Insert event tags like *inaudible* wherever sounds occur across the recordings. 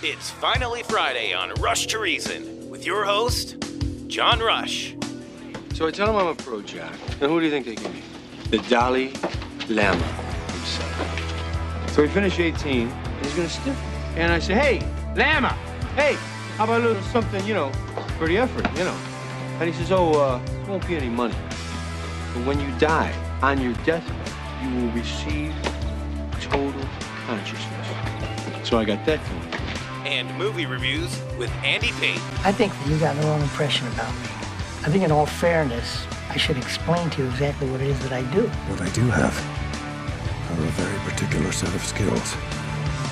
It's finally Friday on Rush to Reason with your host, John Rush. So I tell them I'm a pro, Jack. And who do you think they give me? The Dalai Lama himself. So we finish 18, and he's gonna stiff me. And I say, hey, Lama, hey, how about a little something, you know, for the effort, you know? And he says, oh, uh, won't be any money. But when you die, on your deathbed, you will receive total consciousness. So I got that going. And movie reviews with Andy Pate. I think that you got the wrong impression about me. I think, in all fairness, I should explain to you exactly what it is that I do. What I do have are a very particular set of skills.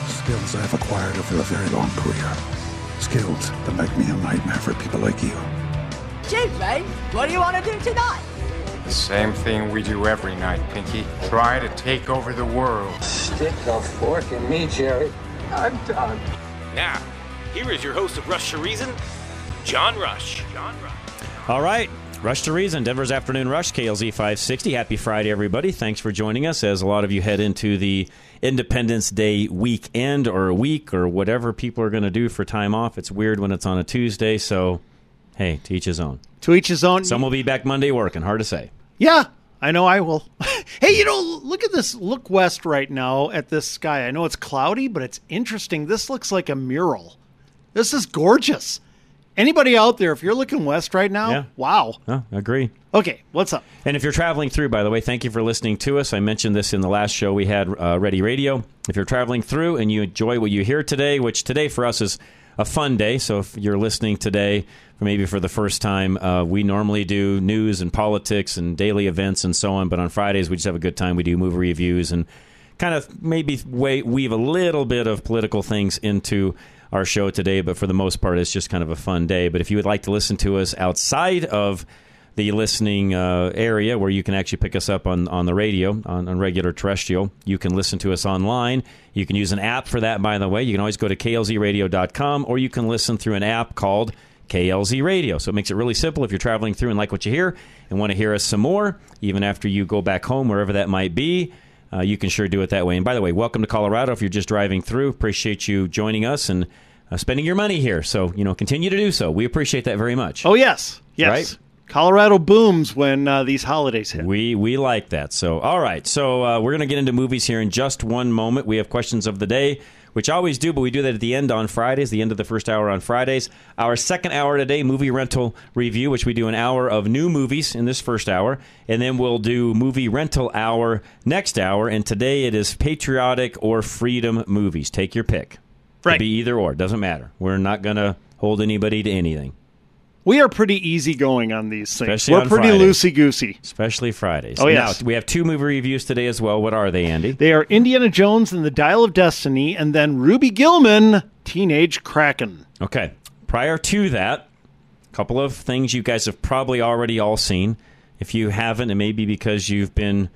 Skills I've acquired over a very long career. Skills that make me a nightmare for people like you. Chief, mate, what do you want to do tonight? The same thing we do every night, Pinky. Try to take over the world. Stick a fork in me, Jerry. I'm done. Now, here is your host of Rush to Reason, John Rush. John Rush. All right. Rush to Reason, Denver's Afternoon Rush, KLZ 560. Happy Friday, everybody. Thanks for joining us as a lot of you head into the Independence Day weekend or a week or whatever people are going to do for time off. It's weird when it's on a Tuesday, so hey, to each his own. To each his own. Some will be back Monday working. Hard to say. Yeah, I know I will. *laughs* hey, you know, look at this. Look west right now at this sky. I know it's cloudy, but it's interesting. This looks like a mural. This is gorgeous. Anybody out there, if you're looking west right now, Yeah. wow. Oh, agree. Okay, what's up? And if you're traveling through, by the way, thank you for listening to us. I mentioned this in the last show we had, uh, Ready Radio. If you're traveling through and you enjoy what you hear today, which today for us is a fun day, so if you're listening today, maybe for the first time, uh, we normally do news and politics and daily events and so on. But on Fridays, we just have a good time. We do movie reviews and kind of maybe weave a little bit of political things into our show today. But for the most part, it's just kind of a fun day. But if you would like to listen to us outside of the listening uh, area where you can actually pick us up on, on the radio, on, on regular terrestrial. You can listen to us online. You can use an app for that, by the way. You can always go to klzradio.com or you can listen through an app called KLZ Radio. So it makes it really simple if you're traveling through and like what you hear and want to hear us some more, even after you go back home, wherever that might be. Uh, you can sure do it that way. And by the way, welcome to Colorado. If you're just driving through, appreciate you joining us and uh, spending your money here. So, you know, continue to do so. We appreciate that very much. Oh, yes. Yes. Right? Colorado booms when uh, these holidays hit. We we like that. So all right. So uh, we're going to get into movies here in just one moment. We have questions of the day, which I always do, but we do that at the end on Fridays, the end of the first hour on Fridays. Our second hour today, movie rental review, which we do an hour of new movies in this first hour, and then we'll do movie rental hour next hour. And today it is patriotic or freedom movies. Take your pick. Right. Be either or. Doesn't matter. We're not going to hold anybody to anything. We are pretty easygoing on these things. Especially We're pretty loosey goosey. Especially Fridays. Oh, yes. Now, we have two movie reviews today as well. What are they, Andy? They are Indiana Jones and the Dial of Destiny, and then Ruby Gillman, Teenage Kraken. Okay. Prior to that, a couple of things you guys have probably already all seen. If you haven't, it may be because you've been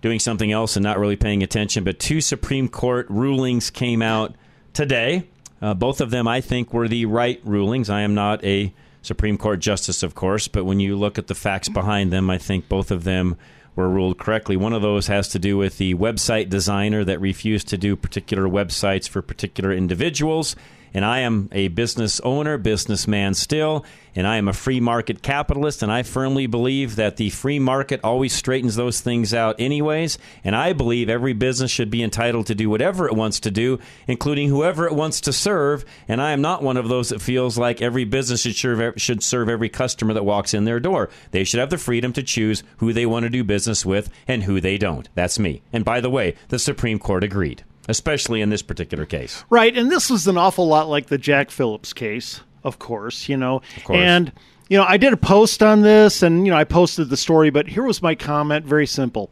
doing something else and not really paying attention. But two Supreme Court rulings came out today. Uh, both of them, I think, were the right rulings. I am not a Supreme Court justice, of course, but when you look at the facts behind them, I think both of them were ruled correctly. One of those has to do with the website designer that refused to do particular websites for particular individuals. And I am a business owner, businessman still, and I am a free market capitalist, and I firmly believe that the free market always straightens those things out, anyways. And I believe every business should be entitled to do whatever it wants to do, including whoever it wants to serve. And I am not one of those that feels like every business should serve, should serve every customer that walks in their door. They should have the freedom to choose who they want to do business with and who they don't. That's me. And by the way, the Supreme Court agreed, especially in this particular case. Right, and this was an awful lot like the Jack Phillips case, of course, you know. course. And you know, I did a post on this and you know, I posted the story, but here was my comment, very simple.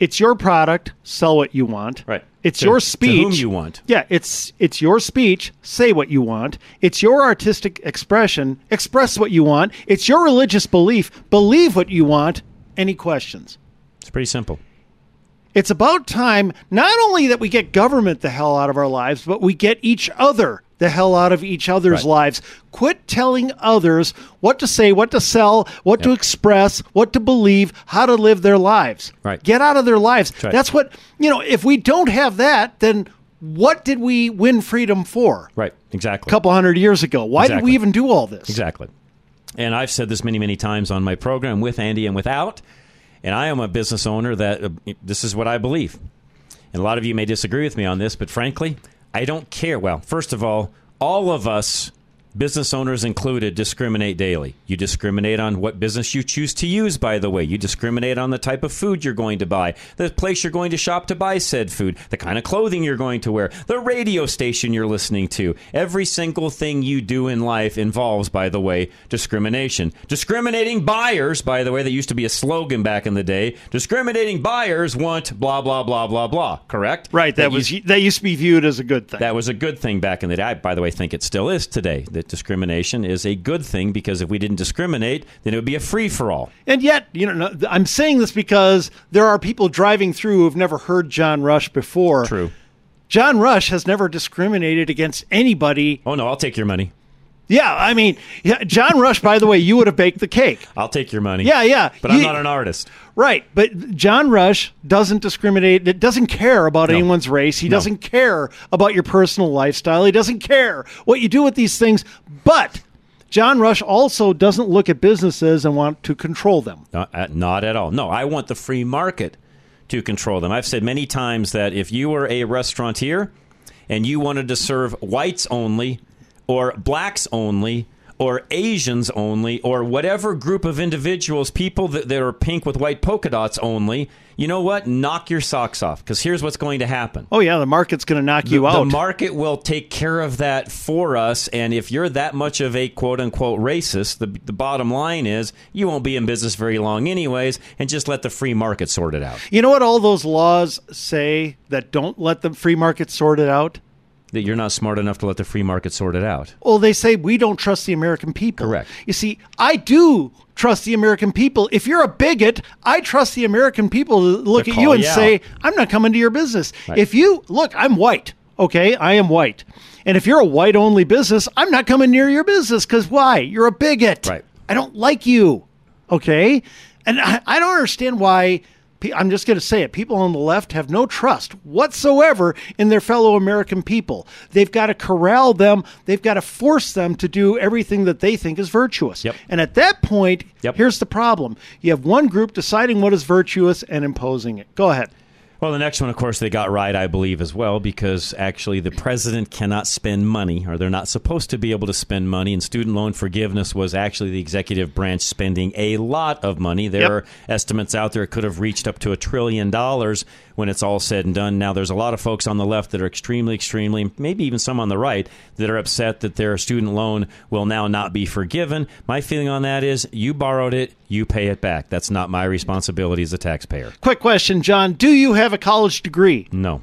It's your product, sell what you want. Right. It's To- your speech. whom you want. Yeah, it's it's your speech, say what you want. It's your artistic expression, express what you want. It's your religious belief, believe what you want. Any questions? It's pretty simple. It's about time not only that we get government the hell out of our lives, but we get each other the hell out of each other's Right. lives. Quit telling others what to say, what to sell, what to express, what to believe, how to live their lives. Right. Get out of their lives. right. That's what, you know, if we don't have that, then what did we win freedom for? Right. Exactly. A couple hundred years ago. Why did we even do all this? Exactly. And I've said this many, many times on my program with Andy and without. And I am a business owner that uh, this is what I believe. And a lot of you may disagree with me on this, but frankly, I don't care. Well, first of all, all of us, business owners included, discriminate daily. You discriminate on what business you choose to use, by the way. You discriminate on the type of food you're going to buy, the place you're going to shop to buy said food, the kind of clothing you're going to wear, the radio station you're listening to. Every single thing you do in life involves, by the way, discrimination. Discriminating buyers, by the way, that used to be a slogan back in the day. Discriminating buyers want blah, blah, blah, blah, blah. Correct? Right. That, was that used to be viewed as a good thing. That was a good thing back in the day. I, by the way, think it still is today. That discrimination is a good thing because if we didn't discriminate, then it would be a free for all. And yet, you know, I'm saying this because there are people driving through who've never heard John Rush before. True. John Rush has never discriminated against anybody. Oh no, I'll take your money. Yeah, I mean, yeah, John Rush. By the way, you would have baked the cake. I'll take your money. Yeah, yeah. But I'm You- not an artist. Right, but John Rush doesn't discriminate. It doesn't care about anyone's race. He doesn't care about your personal lifestyle. He doesn't care what you do with these things. But John Rush also doesn't look at businesses and want to control them. Not, uh, not at all. No, I want the free market to control them. I've said many times that if you were a restaurateur and you wanted to serve whites only, or blacks only, or Asians only, or whatever group of individuals, people that, that are pink with white polka dots only, you know what? Knock your socks off because here's what's going to happen. Oh yeah, the market's going to knock you out. The market will take care of that for us. And if you're that much of a quote unquote racist, the, the bottom line is you won't be in business very long, anyways, and just let the free market sort it out. you know what all those laws say that don't let the free market sort it out? That you're not smart enough to let the free market sort it out. Well, they say we don't trust the American people. Correct. You see, I do trust the American people. If you're a bigot, I trust the American people to look To at you and you say. I'm not coming to your business. Right. If you look, I'm white. Okay, I am white. And if you're a white only business, I'm not coming near your business because why? You're a bigot. Right. I don't like you. Okay? And I, I don't understand why. I'm just going to say it. People on the left have no trust whatsoever in their fellow American people. They've got to corral them. They've got to force them to do everything that they think is virtuous. Yep. And at that point, Yep. here's the problem: you have one group deciding what is virtuous and imposing it. Go ahead. Well, the next one, of course, they got right, I believe, as well, because actually the president cannot spend money, or they're not supposed to be able to spend money. And student loan forgiveness was actually the executive branch spending a lot of money. There Yep. are estimates out there it could have reached up to a trillion dollars when it's all said and done. Now, there's a lot of folks on the left that are extremely, extremely, maybe even some on the right, that are upset that their student loan will now not be forgiven. My feeling on that is you borrowed it, you pay it back. That's not my responsibility as a taxpayer. Quick question, John: Do you have a college degree? No.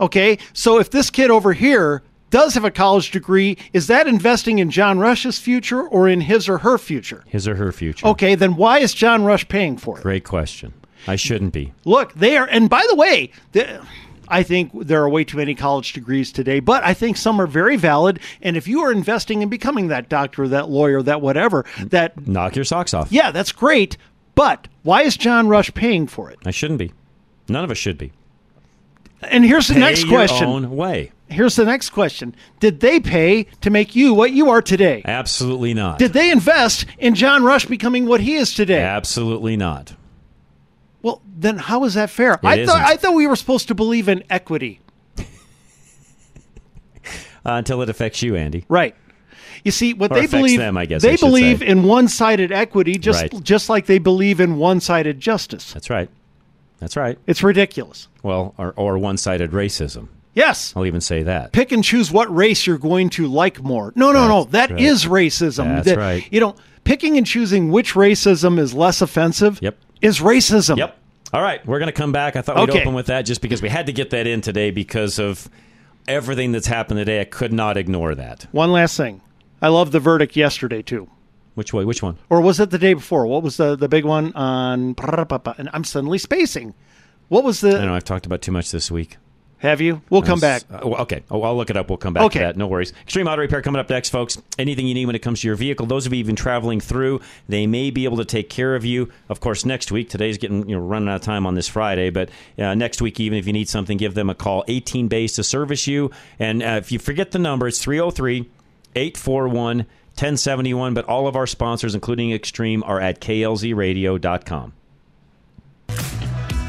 Okay, so if this kid over here does have a college degree, is that investing in John Rush's future or in his or her future? His or her future. Okay, then why is John Rush paying for it? Great question. I shouldn't be. Look, they are, and by the way, the, I think there are way too many college degrees today, but I think some are very valid. And if you are investing in becoming that doctor, that lawyer, that whatever, that, Knock your socks off. yeah, that's great. But why is John Rush paying for it? I shouldn't be. None of us should be. And here's the Pay next your question. own way. Here's the next question. Did they pay to make you what you are today? Absolutely not. Did they invest in John Rush becoming what he is today? Absolutely not. Well, then how is that fair? I thought isn't. I thought we were supposed to believe in equity. *laughs* Uh, until it affects you, Andy. Right. You see, what Or they believe. Them, I guess they should believe say. in one-sided equity just Right. just like they believe in one-sided justice. That's right. That's right. It's ridiculous. Well, or, or one-sided racism. Yes. I'll even say that. Pick and choose what race you're going to like more. No, no, no. That right. is racism. That's That- right. You know, picking and choosing which racism is less offensive Yep. Is racism. Yep. All right, we're going to come back. I thought we'd Okay. open with that just because we had to get that in today because of everything that's happened today. I could not ignore that. One last thing. I love the verdict yesterday too. Which way? Which one? Or was it the day before? What was the the big one on and I'm suddenly spacing. What was the I the know I've talked about too much this week. Have you? We'll come back. Uh, okay. Oh, I'll look it up. We'll come back Okay. to that. No worries. Extreme Auto Repair coming up next, folks. Anything you need when it comes to your vehicle. Those of you even traveling through, they may be able to take care of you. Of course, next week. Today's getting you know running out of time on this Friday, but uh, next week, even if you need something, give them a call. 18 bays to service you. And uh, if you forget the number, it's 303 841 1071. But all of our sponsors, including Extreme, are at klzradio.com.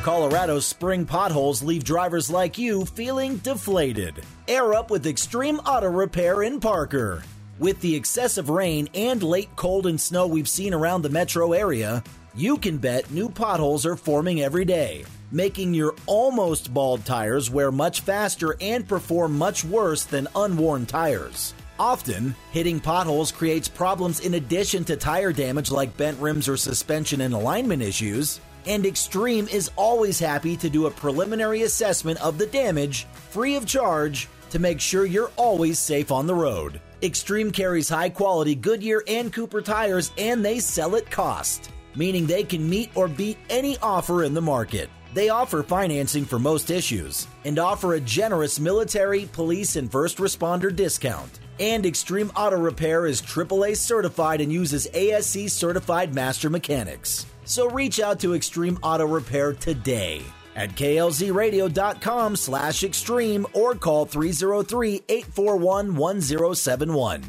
Colorado's spring potholes leave drivers like you feeling deflated. Air up with Extreme Auto Repair in Parker. With the excessive rain and late cold and snow we've seen around the metro area, you can bet new potholes are forming every day, making your almost bald tires wear much faster and perform much worse than unworn tires. Often, hitting potholes creates problems in addition to tire damage like bent rims or suspension and alignment issues. And Extreme is always happy to do a preliminary assessment of the damage, free of charge, to make sure you're always safe on the road. Extreme carries high quality Goodyear and Cooper tires and they sell at cost, meaning they can meet or beat any offer in the market. They offer financing for most issues and offer a generous military, police, and first responder discount. And Extreme Auto Repair is AAA certified and uses ASE certified master mechanics. So reach out to Extreme Auto Repair today at klzradio.com slash extreme or call 303-841-1071.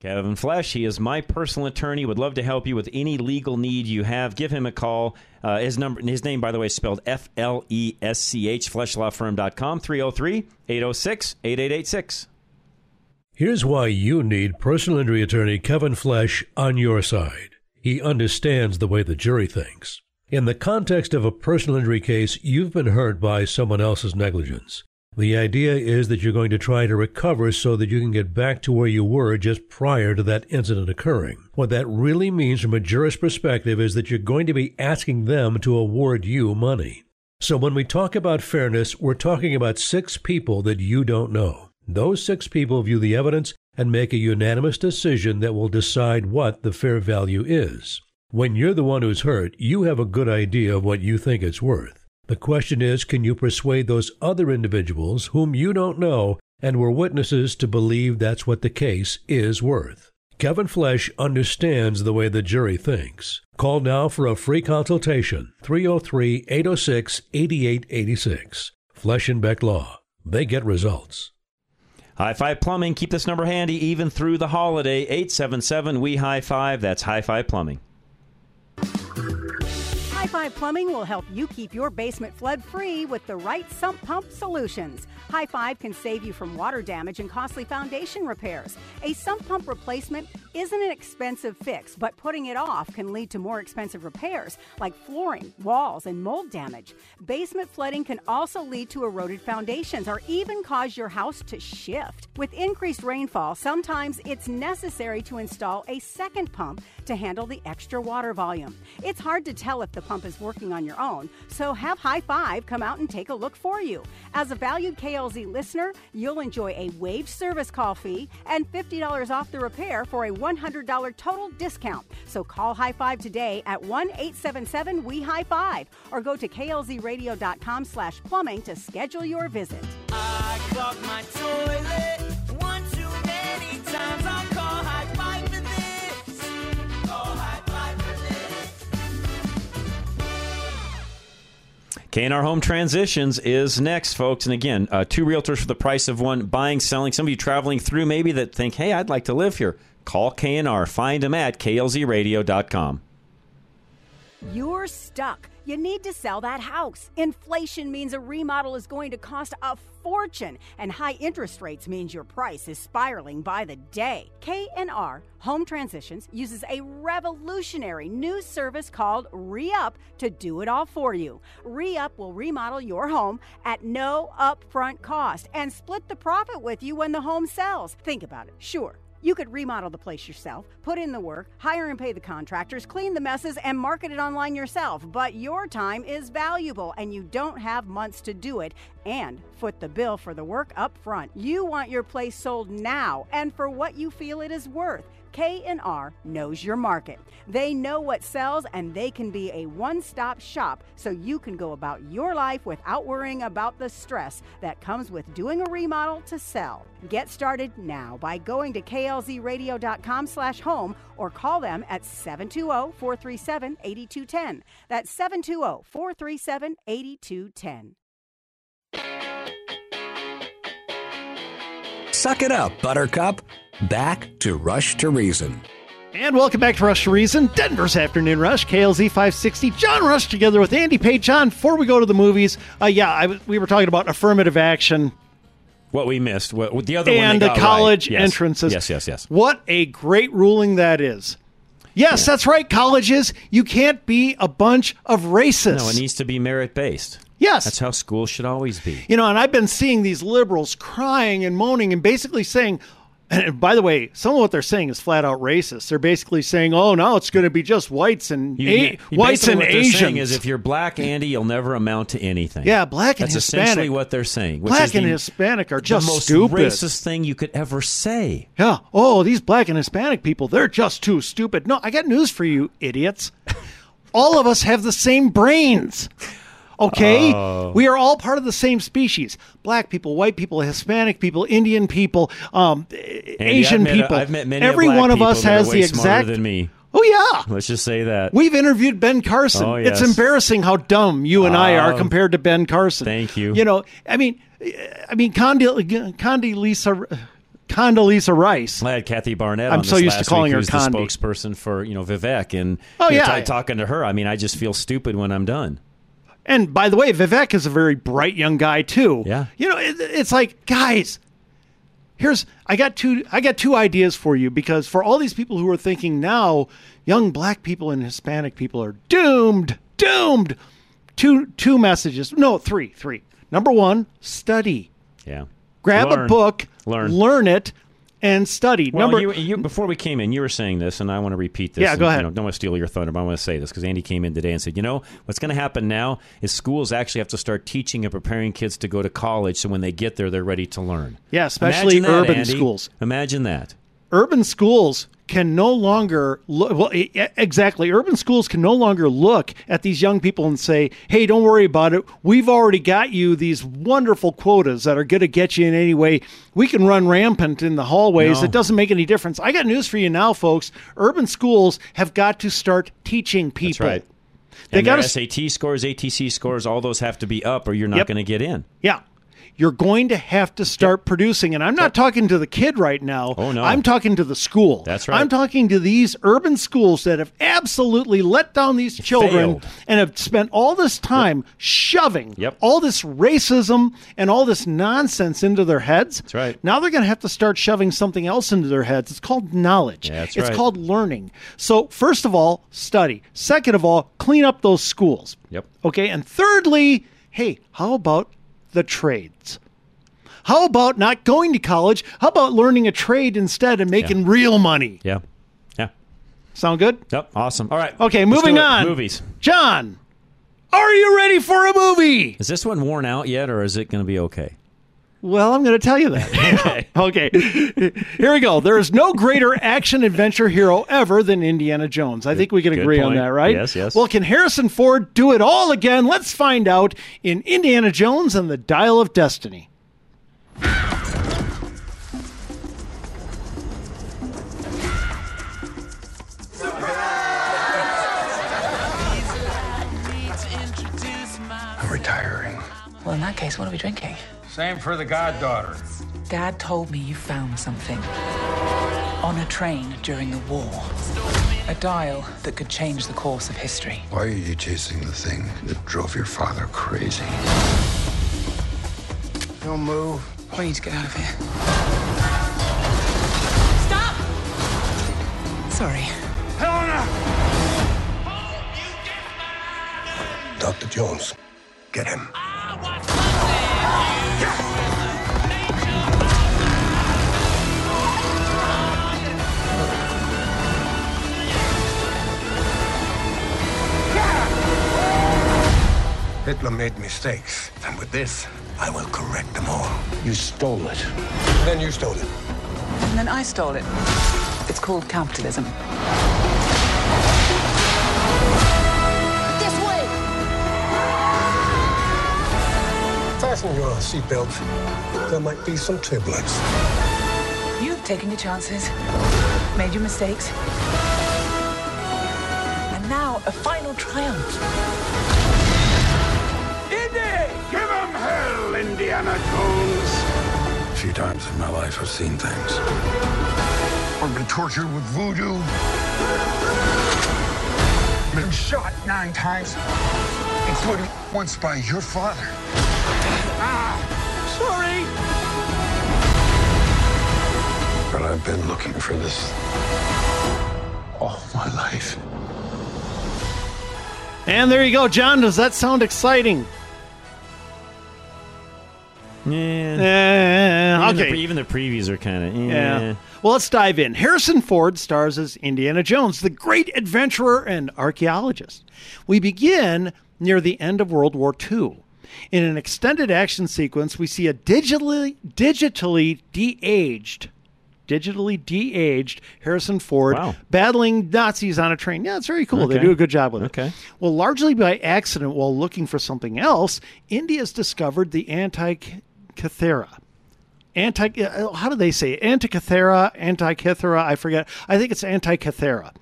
Kevin Flesch, he is my personal attorney. Would love to help you with any legal need you have. Give him a call. Uh, his number, his name, by the way, is spelled F L E S C H. FleschLawFirm.com. 303-806-8886. Here's why you need personal injury attorney Kevin Flesch on your side. He understands the way the jury thinks. In the context of a personal injury case, you've been hurt by someone else's negligence. The idea is that you're going to try to recover so that you can get back to where you were just prior to that incident occurring. What that really means from a jurist perspective is that you're going to be asking them to award you money. So when we talk about fairness, we're talking about six people that you don't know. Those six people view the evidence and make a unanimous decision that will decide what the fair value is. When you're the one who's hurt, you have a good idea of what you think it's worth. The question is, can you persuade those other individuals whom you don't know and were witnesses to believe that's what the case is worth? Kevin Flesch understands the way the jury thinks. Call now for a free consultation 303 806 8886. Flesch and Beck Law. They get results. High Five Plumbing. Keep this number handy even through the holiday. 877 We High Five. That's High Five Plumbing. High Five Plumbing will help you keep your basement flood free with the right sump pump solutions. High Five can save you from water damage and costly foundation repairs. A sump pump replacement isn't an expensive fix, but putting it off can lead to more expensive repairs like flooring, walls, and mold damage. Basement flooding can also lead to eroded foundations or even cause your house to shift. With increased rainfall, sometimes it's necessary to install a second pump to handle the extra water volume. It's hard to tell if the pump is working on your own, so have High Five come out and take a look for you. As a valued KLZ listener, you'll enjoy a waived service call fee and $50 off the repair for a $100 total discount. So call High Five today at 1 877 We High Five or go to klzradio.com slash plumbing to schedule your visit. I clogged my toilet one too many times. K&R Home Transitions is next, folks. And again, uh, two realtors for the price of one, buying, selling. Some of you traveling through maybe that think, hey, I'd like to live here. Call K&R. Find them at klzradio.com. You're stuck. You need to sell that house. Inflation means a remodel is going to cost a fortune, and high interest rates means your price is spiraling by the day. K&R Home Transitions uses a revolutionary new service called Re-Up to do it all for you. Re-Up will remodel your home at no upfront cost and split the profit with you when the home sells. Think about it. Sure. You could remodel the place yourself, put in the work, hire and pay the contractors, clean the messes, and market it online yourself. But your time is valuable and you don't have months to do it and foot the bill for the work up front. You want your place sold now and for what you feel it is worth. KNR knows your market. They know what sells and they can be a one stop shop so you can go about your life without worrying about the stress that comes with doing a remodel to sell. Get started now by going to klzradio.com slash home or call them at 720-437-8210. That's 720-437-8210. Suck it up, Buttercup. Back to Rush to Reason. And welcome back to Rush to Reason, Denver's Afternoon Rush, KLZ 560. John Rush together with Andy Page. John, before we go to the movies, uh, yeah, I, w- we were talking about affirmative action What we missed, what, what the other one and the got college right. Yes. entrances. Yes, yes, yes. What a great ruling that is. Yes, that's right, colleges. You can't be a bunch of racists. No, it needs to be merit based. Yes. That's how schools should always be. You know, and I've been seeing these liberals crying and moaning and basically saying, and *clears throat* by the way, some of what they're saying is flat out racist. They're basically saying, "Oh, now it's going to be just whites and You- a- you- whites and what they're saying Asians." is if you're black, Andy, you'll never amount to anything. Yeah, black and That's Hispanic. essentially what they're saying. Which Black is and the- Hispanic are just the most stupid. racist thing you could ever say. Yeah. Oh, these black and Hispanic people, they're just too stupid. No, I got news for you, idiots. all of us have the same brains. Okay? Oh. We are all part of the same species. Black people, white people, Hispanic people, Indian people, um, Andy, Asian I've met- people. I've met many Every one of us has the exact than me. Oh yeah. Let's just say that. We've interviewed Ben Carson. Oh, It's embarrassing how dumb you and I are Oh. compared to Ben Carson. Thank you. You know, I mean, I mean, Condi- Condoleezza, Condoleezza Rice. I had Kathy Barnett. I'm so used to calling week, her who's the spokesperson for you know Vivek, and Oh, yeah. t- talking to her. I mean, I just feel stupid when I'm done. And by the way, Vivek is a very bright young guy too. Yeah. You know, it, it's like, guys, here's I got two I got two ideas for you because for all these people who are thinking now, young black people and Hispanic people are doomed, doomed. Two two messages. No, three, three. Number one, study. Yeah. Grab a book, Learn. learn it, and study. Well, Number you, you, before we came in, you were saying this, and I want to repeat this. Yeah, and, go you ahead. know, don't want to steal your thunder, but I want to say this because Andy came in today and said, you know, what's going to happen now is schools actually have to start teaching and preparing kids to go to college, so when they get there, they're ready to learn. Yeah, especially that, urban Andy. schools. Imagine that. urban schools can no longer look well exactly urban schools can no longer look at these young people and say hey don't worry about it we've already got you these wonderful quotas that are going to get you in any way we can run rampant in the hallways No. it doesn't make any difference i got news for you now folks urban schools have got to start teaching people That's right. they got SAT scores, ATC scores, all those have to be up, or you're not Yep. going to get in. Yeah. You're going to have to start producing. And I'm not talking to the kid right now. Oh, no. I'm talking to the school. That's right. I'm talking to these urban schools that have absolutely let down these children failed. and have spent all this time shoving Yep. all this racism and all this nonsense into their heads. That's right. Now they're going to have to start shoving something else into their heads. It's called knowledge. Yeah, that's it's right. called learning. So, first of all, study. Second of all, clean up those schools. Yep. Okay. And thirdly, hey, how about the trades? How about not going to college? How about learning a trade instead and making real money? Yeah. Yeah. Sound good? Yep. Awesome. All right. Okay, moving on. Movies. John, are you ready for a movie? Is this one worn out yet, or is it going to be okay? Well, I'm going to tell you that. *laughs* Okay. okay. Here we go. There is no greater action adventure hero ever than Indiana Jones. I think we can good agree on that, right? Yes, yes. Well, can Harrison Ford do it all again? Let's find out in Indiana Jones and the Dial of Destiny. Surprise! I'm retiring. Well, in that case, what are we drinking? Same for the goddaughter. Dad told me you found something on a train during the war. A dial that could change the course of history. Why are you chasing the thing that drove your father crazy? Don't move. We need to get out of here. Stop! Sorry. Helena! Dr. Jones, get him. Hitler made mistakes, and with this, I will correct them all. You stole it. Then you stole it. And then I stole it. It's called capitalism. Fasten your seatbelts. There might be some turbulence. You've taken your chances, made your mistakes. And now a final triumph. Indy! Give him hell, Indiana Jones! A few times in my life, I've seen things. I've been tortured with voodoo. Been shot nine times, including once by your father. I've been looking for this all my life. And there you go, John. Does that sound exciting? Yeah. Eh, Even the okay. pre- even the previews are kind of Yeah. Well, let's dive in. Harrison Ford stars as Indiana Jones, the great adventurer and archaeologist. We begin near the end of World War II. In an extended action sequence, we see a digitally digitally de-aged digitally de-aged Harrison Ford Wow. battling Nazis on a train. Yeah, it's very cool. They do a good job with it. Okay. Well, largely by accident, while looking for something else, India's discovered the Antikythera. Anti, uh, how do they say it? Antikythera, Antikythera? I forget. I think it's Antikythera,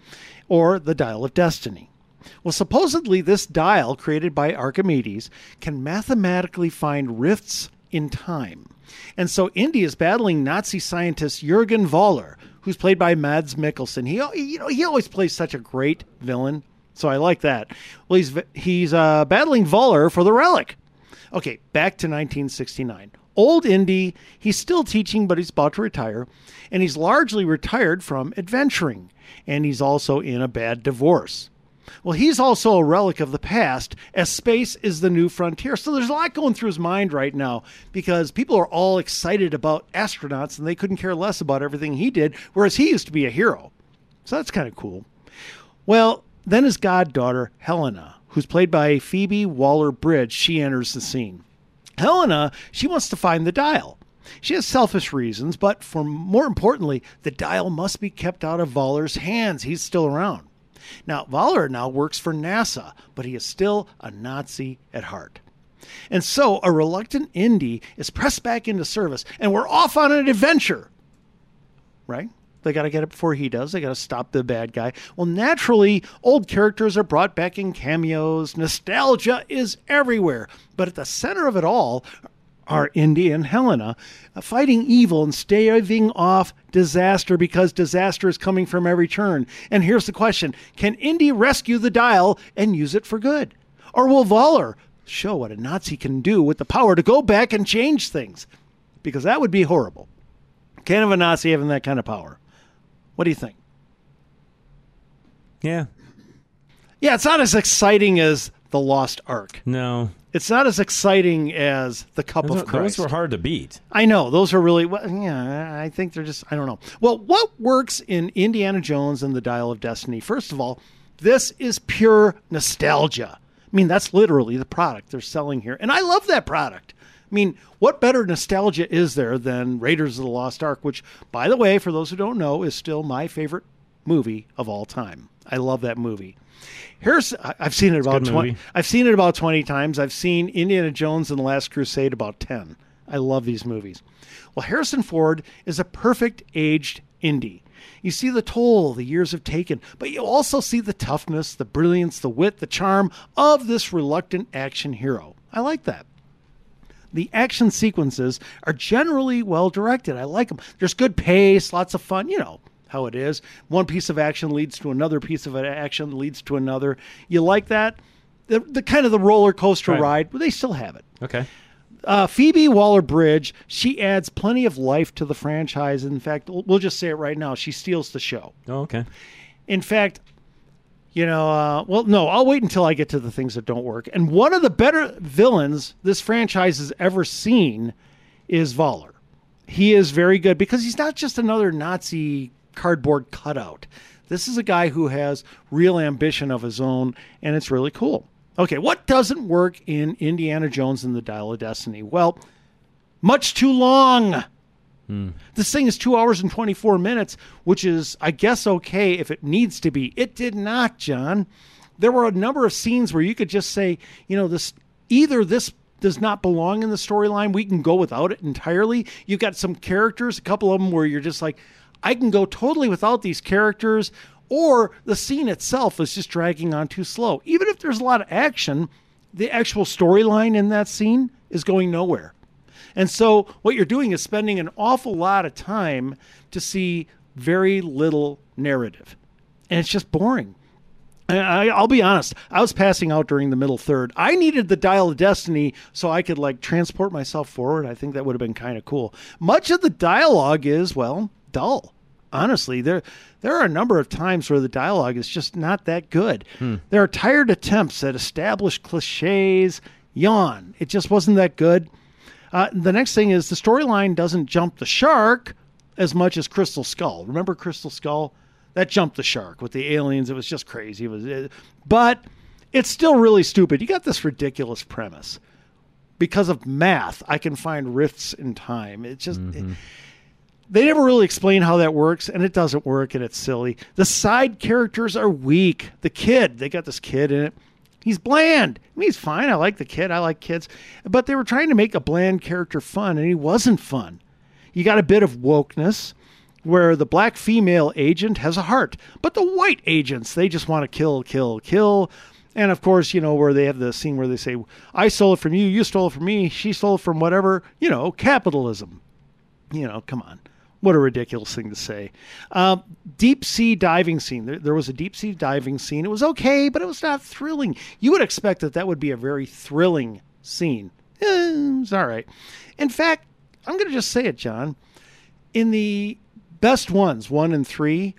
or the Dial of Destiny. Well, supposedly this dial, created by Archimedes, can mathematically find rifts in time. And so Indy is battling Nazi scientist Jürgen Voller, who's played by Mads Mikkelsen. He, you know, he always plays such a great villain, so I like that. Well, he's he's uh, battling Voller for the relic. Okay, back to 1969. Old Indy, he's still teaching, but he's about to retire, and he's largely retired from adventuring, and he's also in a bad divorce. Well, he's also a relic of the past, as space is the new frontier. So there's a lot going through his mind right now because people are all excited about astronauts and they couldn't care less about everything he did, whereas he used to be a hero. So that's kind of cool. Well, then his goddaughter, Helena, who's played by Phoebe Waller Bridge, she enters the scene. Helena, she wants to find the dial. She has selfish reasons, but for more importantly, the dial must be kept out of Voller's hands. He's still around. Now, Voller now works for NASA, but he is still a Nazi at heart. And so a reluctant Indy is pressed back into service, and we're off on an adventure. Right? They got to get it before he does. They got to stop the bad guy. Well, naturally, old characters are brought back in cameos. Nostalgia is everywhere. But at the center of it all are Indy and Helena uh, fighting evil and staving off disaster because disaster is coming from every turn. And here's the question Can Indy rescue the dial and use it for good? Or will Voller show what a Nazi can do with the power to go back and change things? Because that would be horrible. Can't have a Nazi having that kind of power. What do you think? Yeah. Yeah, it's not as exciting as The Lost Ark. No. It's not as exciting as The Cup Those, of Christ. those were hard to beat. I know those are really well, yeah. I think they're just I don't know. Well, what works in Indiana Jones and the Dial of Destiny? First of all, this is pure nostalgia. I mean, that's literally the product they're selling here, and I love that product. I mean, what better nostalgia is there than Raiders of the Lost Ark, which, by the way, for those who don't know, is still my favorite movie of all time. I love that movie. Here's I've seen it a about twenty. I've seen it about twenty times. I've seen Indiana Jones and the Last Crusade about ten. I love these movies. Well, Harrison Ford is a perfect aged Indy. You see the toll the years have taken, but you also see the toughness, the brilliance, the wit, the charm of this reluctant action hero. I like that. The action sequences are generally well directed. I like them. There's good pace, lots of fun, you know how it is. One piece of action leads to another piece of action leads to another. You like that? The, the kind of the roller coaster Right. ride, but they still have it. Okay. Uh, Phoebe Waller Bridge, she adds plenty of life to the franchise. In fact, we'll just say it right now. She steals the show. Oh, okay. In fact, you know, uh, well, no, I'll wait until I get to the things that don't work. And one of the better villains this franchise has ever seen is Voller. He is very good because he's not just another Nazi cardboard cutout. This is a guy who has real ambition of his own, and it's really cool. Okay, what doesn't work in Indiana Jones and the Dial of Destiny? Well, much too long. Hmm. This thing is two hours and 24 minutes, which is, I guess, okay if it needs to be. It did not, John. There were a number of scenes where you could just say, you know, this either this does not belong in the storyline, we can go without it entirely. You've got some characters, a couple of them where you're just like, I can go totally without these characters, or the scene itself is just dragging on too slow. Even if there's a lot of action, the actual storyline in that scene is going nowhere. And so what you're doing is spending an awful lot of time to see very little narrative. And it's just boring. I, I'll be honest, I was passing out during the middle third. I needed the dial of destiny so I could like transport myself forward. I think that would have been kind of cool. Much of the dialogue is, well, dull. Honestly, there there are a number of times where the dialogue is just not that good. Hmm. There are tired attempts at established cliches. Yawn. It just wasn't that good. Uh, the next thing is the storyline doesn't jump the shark as much as Crystal Skull. Remember Crystal Skull? That jumped the shark with the aliens. It was just crazy. It was, it, but it's still really stupid. You got this ridiculous premise. Because of math, I can find rifts in time. It just mm-hmm. They never really explain how that works, and it doesn't work, and it's silly. The side characters are weak. The kid, they got this kid in it. He's bland. I mean, he's fine. I like the kid. I like kids. But they were trying to make a bland character fun, and he wasn't fun. You got a bit of wokeness where the black female agent has a heart, but the white agents, they just want to kill, kill, kill. And of course, you know, where they have the scene where they say, I stole it from you, you stole it from me, she stole it from whatever, you know, capitalism. You know, come on. What a ridiculous thing to say. Uh, deep sea diving scene. There, there was a deep sea diving scene. It was okay, but it was not thrilling. You would expect that that would be a very thrilling scene. Eh, it was all right. In fact, I'm going to just say it, John. In the best ones, one and three,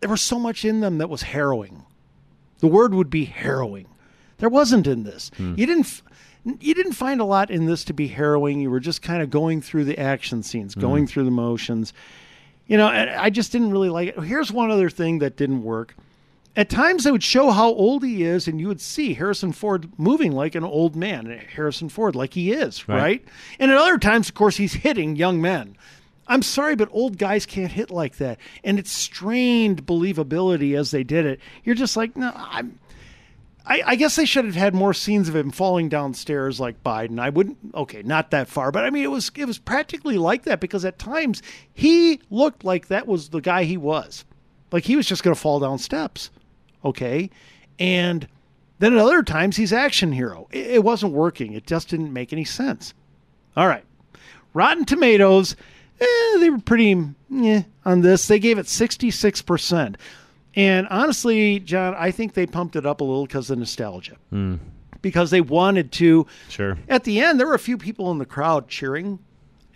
there was so much in them that was harrowing. The word would be harrowing. There wasn't in this. You didn't. You didn't find a lot in this to be harrowing. You were just kind of going through the action scenes, going mm-hmm. through the motions. You know, and I just didn't really like it. Here's one other thing that didn't work. At times, they would show how old he is, and you would see Harrison Ford moving like an old man. Harrison Ford, like he is, Right. right? And at other times, of course, he's hitting young men. I'm sorry, but old guys can't hit like that. And it's strained believability as they did it. You're just like, no, I'm. I, I guess they should have had more scenes of him falling downstairs like Biden. I wouldn't. Okay, not that far, but I mean, it was it was practically like that because at times he looked like that was the guy he was, like he was just going to fall down steps. Okay, and then at other times he's action hero. It, it wasn't working. It just didn't make any sense. All right, Rotten Tomatoes, eh, they were pretty eh, on this. They gave it 66%. And honestly, John, I think they pumped it up a little because of nostalgia. Because they wanted to. Sure. At the end, there were a few people in the crowd cheering.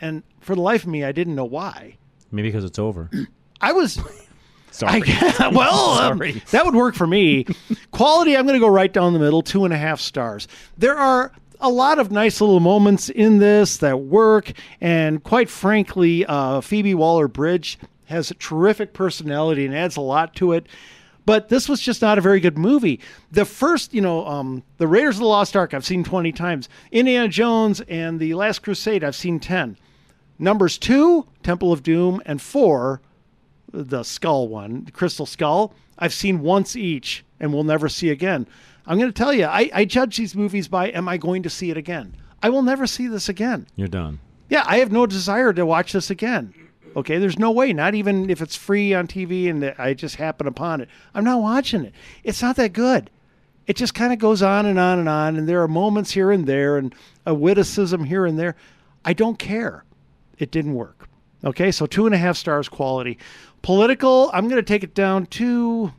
And for the life of me, I didn't know why. Maybe because it's over. *clears throat* I was. *laughs* Sorry. I, *laughs* well, um, that would work for me. *laughs* Quality, I'm going to go right down the middle, two and a half stars. There are a lot of nice little moments in this that work, and quite frankly, uh, Phoebe Waller Bridge has a terrific personality and adds a lot to it. But this was just not a very good movie. The first, you know, um, The Raiders of the Lost Ark, I've seen 20 times. Indiana Jones and The Last Crusade, I've seen 10. Numbers two, Temple of Doom, and four, the skull one, the crystal skull, I've seen once each and will never see again. I'm going to tell you, I, I judge these movies by am I going to see it again? I will never see this again. You're done. Yeah, I have no desire to watch this again. Okay, there's no way, not even if it's free on TV and I just happen upon it. I'm not watching it. It's not that good. It just kind of goes on and on and on, and there are moments here and there and a witticism here and there. I don't care. It didn't work. Okay, so two and a half stars quality. Political, I'm going to take it down to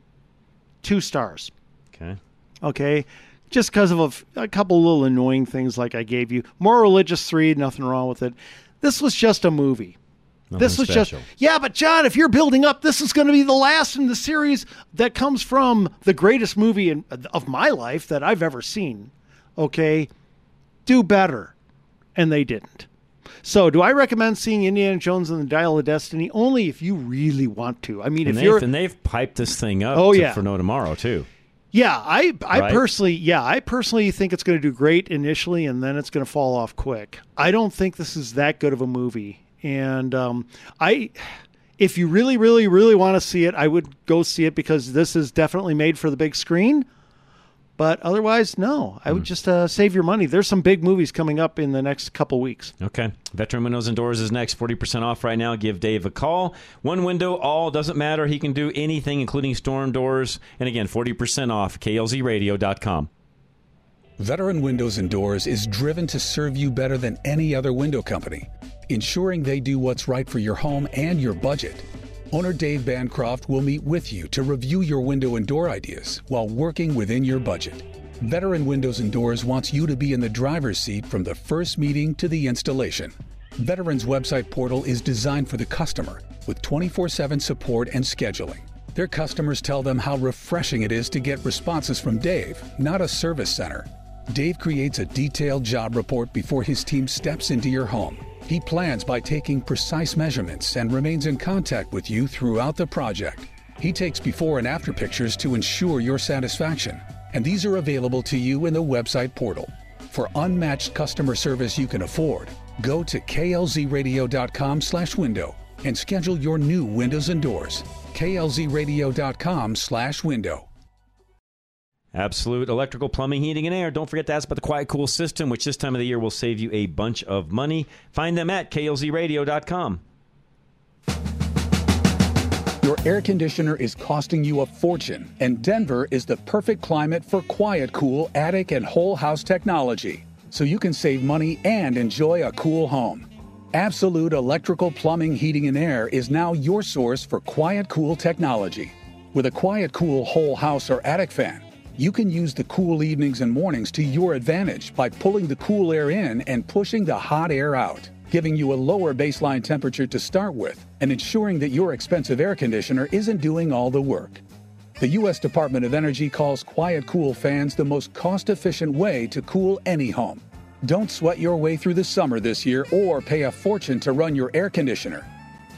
two stars. Okay. Okay. Just because of a f- a, couple little annoying things like I gave you. More religious three, nothing wrong with it. This was just a movie. This was special. just yeah, but John, if you're building up, this is going to be the last in the series that comes from the greatest movie in, of my life that I've ever seen. Okay, do better, and they didn't. So, do I recommend seeing Indiana Jones and the Dial of Destiny? Only if you really want to. I mean, And if they've, you're and they've piped this thing up Oh, to- yeah. for No Tomorrow, too. Yeah, I I Right? personally yeah, I personally think it's going to do great initially and then it's going to fall off quick. I don't think this is that good of a movie And um, I, if you really, really, really want to see it, I would go see it because this is definitely made for the big screen. But otherwise, no. I would just uh, save your money. There's some big movies coming up in the next couple weeks. Okay. Veteran Windows and Doors is next. 40% off right now. Give Dave a call. One window, all doesn't matter. He can do anything, including storm doors. And again, 40% off. KLZradio.com. Veteran Windows and Doors is driven to serve you better than any other window company, ensuring they do what's right for your home and your budget. Owner Dave Bancroft will meet with you to review your window and door ideas while working within your budget. Veteran Windows and Doors wants you to be in the driver's seat from the first meeting to the installation. Veterans website portal is designed for the customer with 24 7 support and scheduling. Their customers tell them how refreshing it is to get responses from Dave, not a service center. Dave creates a detailed job report before his team steps into your home. He plans by taking precise measurements and remains in contact with you throughout the project. He takes before and after pictures to ensure your satisfaction, and these are available to you in the website portal. For unmatched customer service you can afford, go to klzradio.com/window and schedule your new windows and doors. klzradio.com/window. Absolute electrical, plumbing, heating, and air. Don't forget to ask about the Quiet Cool system, which this time of the year will save you a bunch of money. Find them at klzradio.com. Your air conditioner is costing you a fortune, and Denver is the perfect climate for quiet, cool attic and whole house technology, so you can save money and enjoy a cool home. Absolute Electrical Plumbing, Heating, and Air is now your source for quiet, cool technology. With a quiet, cool whole house or attic fan, you can use the cool evenings and mornings to your advantage by pulling the cool air in and pushing the hot air out, giving you a lower baseline temperature to start with and ensuring that your expensive air conditioner isn't doing all the work. The U.S. Department of Energy calls quiet cool fans the most cost efficient way to cool any home. Don't sweat your way through the summer this year or pay a fortune to run your air conditioner.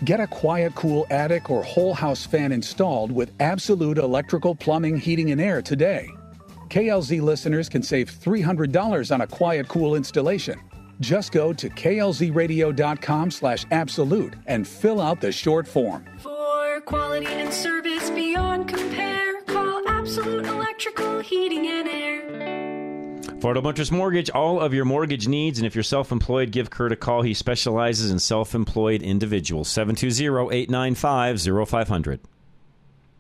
Get a quiet, cool attic or whole house fan installed with absolute electrical, plumbing, heating, and air today. KLZ listeners can save $300 on a quiet, cool installation. Just go to klzradio.com slash absolute and fill out the short form. For quality and service beyond compare, call Absolute Electrical Heating and Air. Affordable Interest Mortgage, all of your mortgage needs. And if you're self employed, give Kurt a call. He specializes in self employed individuals. 720 895 0500.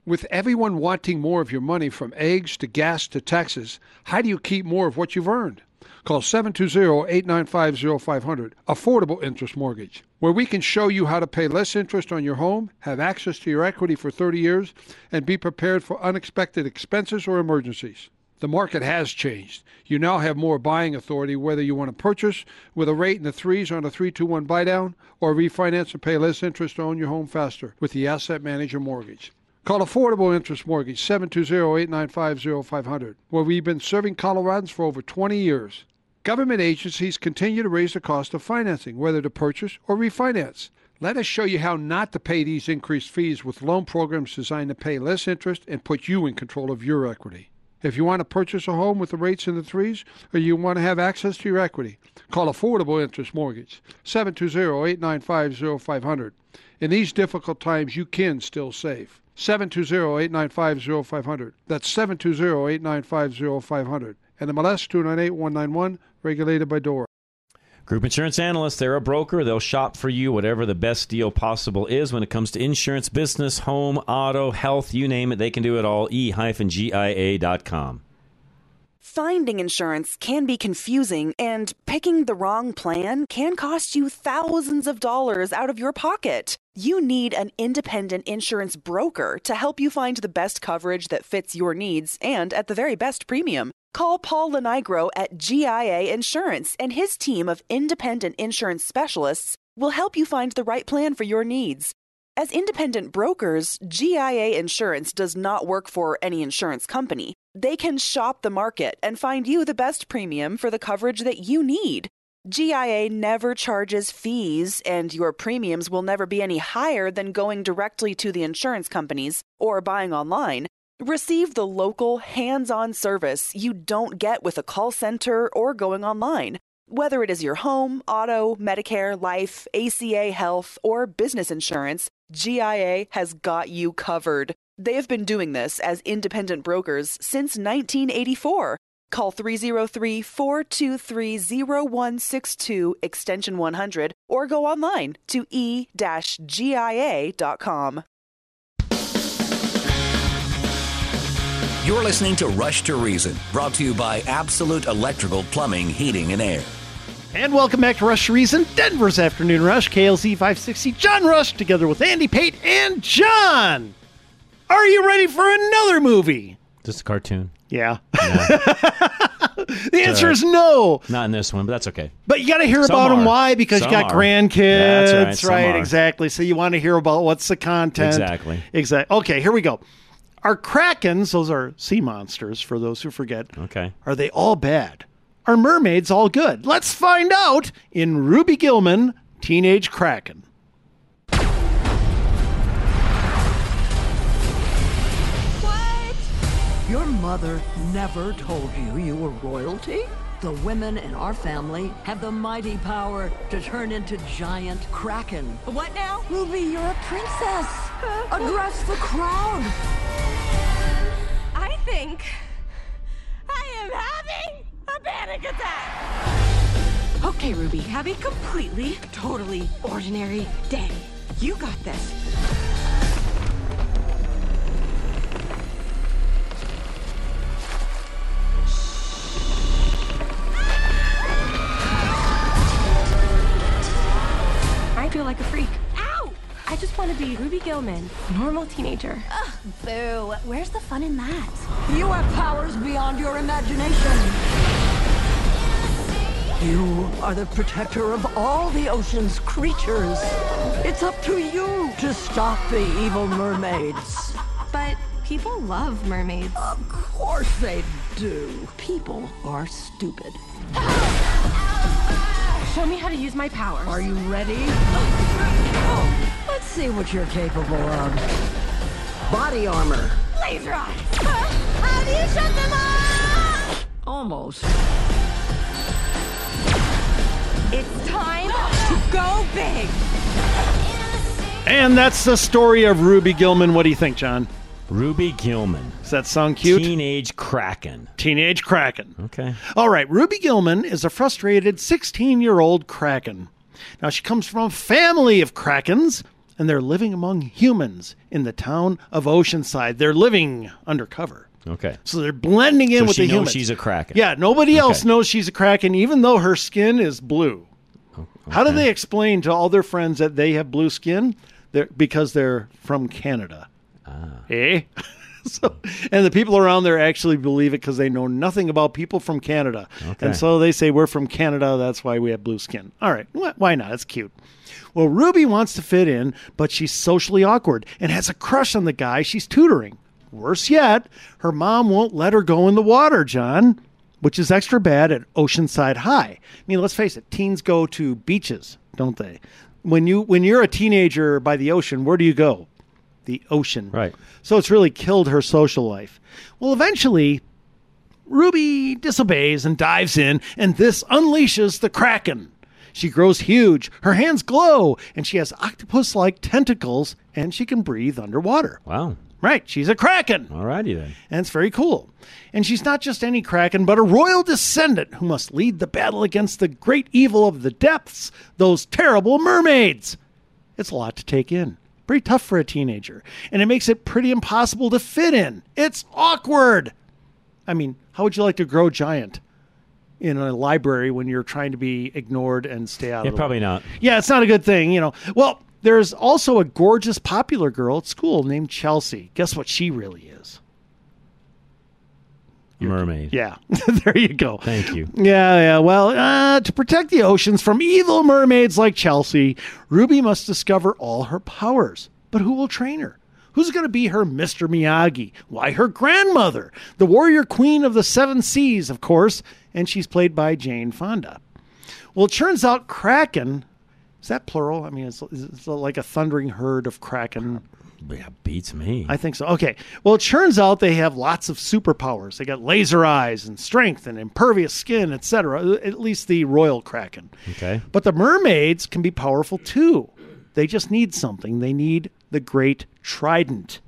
With everyone wanting more of your money from eggs to gas to taxes, how do you keep more of what you've earned? Call 720-895-0500, Affordable Interest Mortgage, where we can show you how to pay less interest on your home, have access to your equity for 30 years, and be prepared for unexpected expenses or emergencies. The market has changed. You now have more buying authority whether you want to purchase with a rate in the threes on a 321 buy down or refinance and pay less interest to own your home faster with the Asset Manager Mortgage. Call Affordable Interest Mortgage 720-895-0500, where we've been serving Coloradans for over 20 years. Government agencies continue to raise the cost of financing, whether to purchase or refinance. Let us show you how not to pay these increased fees with loan programs designed to pay less interest and put you in control of your equity. If you want to purchase a home with the rates in the threes or you want to have access to your equity, call Affordable Interest Mortgage 720-895-0500. In these difficult times, you can still save. 720-895-0500. That's 720-895-0500. And the MLS 298-191, regulated by DORA. Group Insurance Analysts, they're a broker. They'll shop for you whatever the best deal possible is when it comes to insurance, business, home, auto, health, you name it. They can do it all. E-GIA.com. Finding insurance can be confusing, and picking the wrong plan can cost you thousands of dollars out of your pocket. You need an independent insurance broker to help you find the best coverage that fits your needs and at the very best premium. Call Paul Lenigro at GIA Insurance, and his team of independent insurance specialists will help you find the right plan for your needs. As independent brokers, GIA Insurance does not work for any insurance company. They can shop the market and find you the best premium for the coverage that you need. GIA never charges fees, and your premiums will never be any higher than going directly to the insurance companies or buying online. Receive the local, hands on service you don't get with a call center or going online. Whether it is your home, auto, Medicare, life, ACA, health, or business insurance, GIA has got you covered. They have been doing this as independent brokers since 1984. Call 303 423 0162 extension 100 or go online to e GIA.com. You're listening to Rush to Reason, brought to you by Absolute Electrical Plumbing, Heating, and Air. And welcome back to Rush to Reason, Denver's Afternoon Rush, KLZ 560. John Rush together with Andy Pate and John. Are you ready for another movie? Just a cartoon. Yeah. *laughs* the answer is no. Not in this one, but that's okay. But you got to hear Some about them. Why? Because Some you got are. grandkids. That's right. Some are. exactly. So you want to hear about what's the content. Exactly. Exactly. Okay, here we go. Are krakens, those are sea monsters for those who forget, Okay. are they all bad? Are mermaids all good? Let's find out in Ruby Gillman, Teenage Kraken. What? Your mother never told you you were royalty? The women in our family have the mighty power to turn into giant kraken. What now? Ruby, you're a princess. *laughs* Address the crowd. I think I am having a panic attack. Okay, Ruby, have a completely, totally ordinary day. You got this. Be Ruby Gillman, normal teenager. Ugh, boo. Where's the fun in that? You have powers beyond your imagination. You are the protector of all the ocean's creatures. It's up to you to stop the evil mermaids. But people love mermaids. Of course they do. People are stupid. Show me how to use my powers. Are you ready? Let's see what you're capable of. Body armor. Laser eyes. How do you shut them off? Almost. It's time to go big. And that's the story of Ruby Gillman. What do you think, John? Ruby Gillman. Does that sound cute? Teenage Kraken. Teenage Kraken. Okay. All right, Ruby Gillman is a frustrated 16 year old Kraken. Now, she comes from a family of Krakens, and they're living among humans in the town of Oceanside. They're living undercover. Okay. So they're blending in So with she the knows humans. she's a Kraken. Yeah, nobody else knows she's a Kraken, even though her skin is blue. How do they explain to all their friends that they have blue skin? They're, because they're from Canada. Ah. Eh? *laughs* *laughs* so, and the people around there actually believe it because they know nothing about people from Canada. Okay. And so they say, We're from Canada. That's why we have blue skin. All right. wh- Why not? It's cute. Well, Ruby wants to fit in, but she's socially awkward and has a crush on the guy she's tutoring. Worse yet, her mom won't let her go in the water, John, which is extra bad at Oceanside High. I mean, let's face it, teens go to beaches, don't they? When you when you're a teenager by the ocean, where do you go? The ocean. Right. So it's really killed her social life. Well, eventually, Ruby disobeys and dives in, and this unleashes the Kraken. She grows huge, her hands glow, and she has octopus like tentacles, and she can breathe underwater. Wow. Right, she's a Kraken. Alrighty then. And it's very cool. And she's not just any Kraken, but a royal descendant who must lead the battle against the great evil of the depths, those terrible mermaids. It's a lot to take in. Pretty tough for a teenager. And it makes it pretty impossible to fit in. It's awkward. I mean, how would you like to grow giant in a library when you're trying to be ignored and stay out Yeah, of the probably way? not. Yeah, it's not a good thing, you know. Well, there's also a gorgeous popular girl at school named Chelsea. Guess what she really is? Mermaid. Yeah, *laughs* there you go. Thank you. Yeah, yeah. Well, uh, to protect the oceans from evil mermaids like Chelsea, Ruby must discover all her powers. But who will train her? Who's going to be her Mr. Miyagi? Why, her grandmother, the warrior queen of the seven seas, of course, and she's played by Jane Fonda. Well, it turns out Kraken Is that plural? I mean, it's, it's like a thundering herd of kraken. Yeah, beats me. I think so. Okay. Well, it turns out they have lots of superpowers. They got laser eyes and strength and impervious skin, etc. At least the royal kraken. Okay. But the mermaids can be powerful too. They just need something. They need the great trident.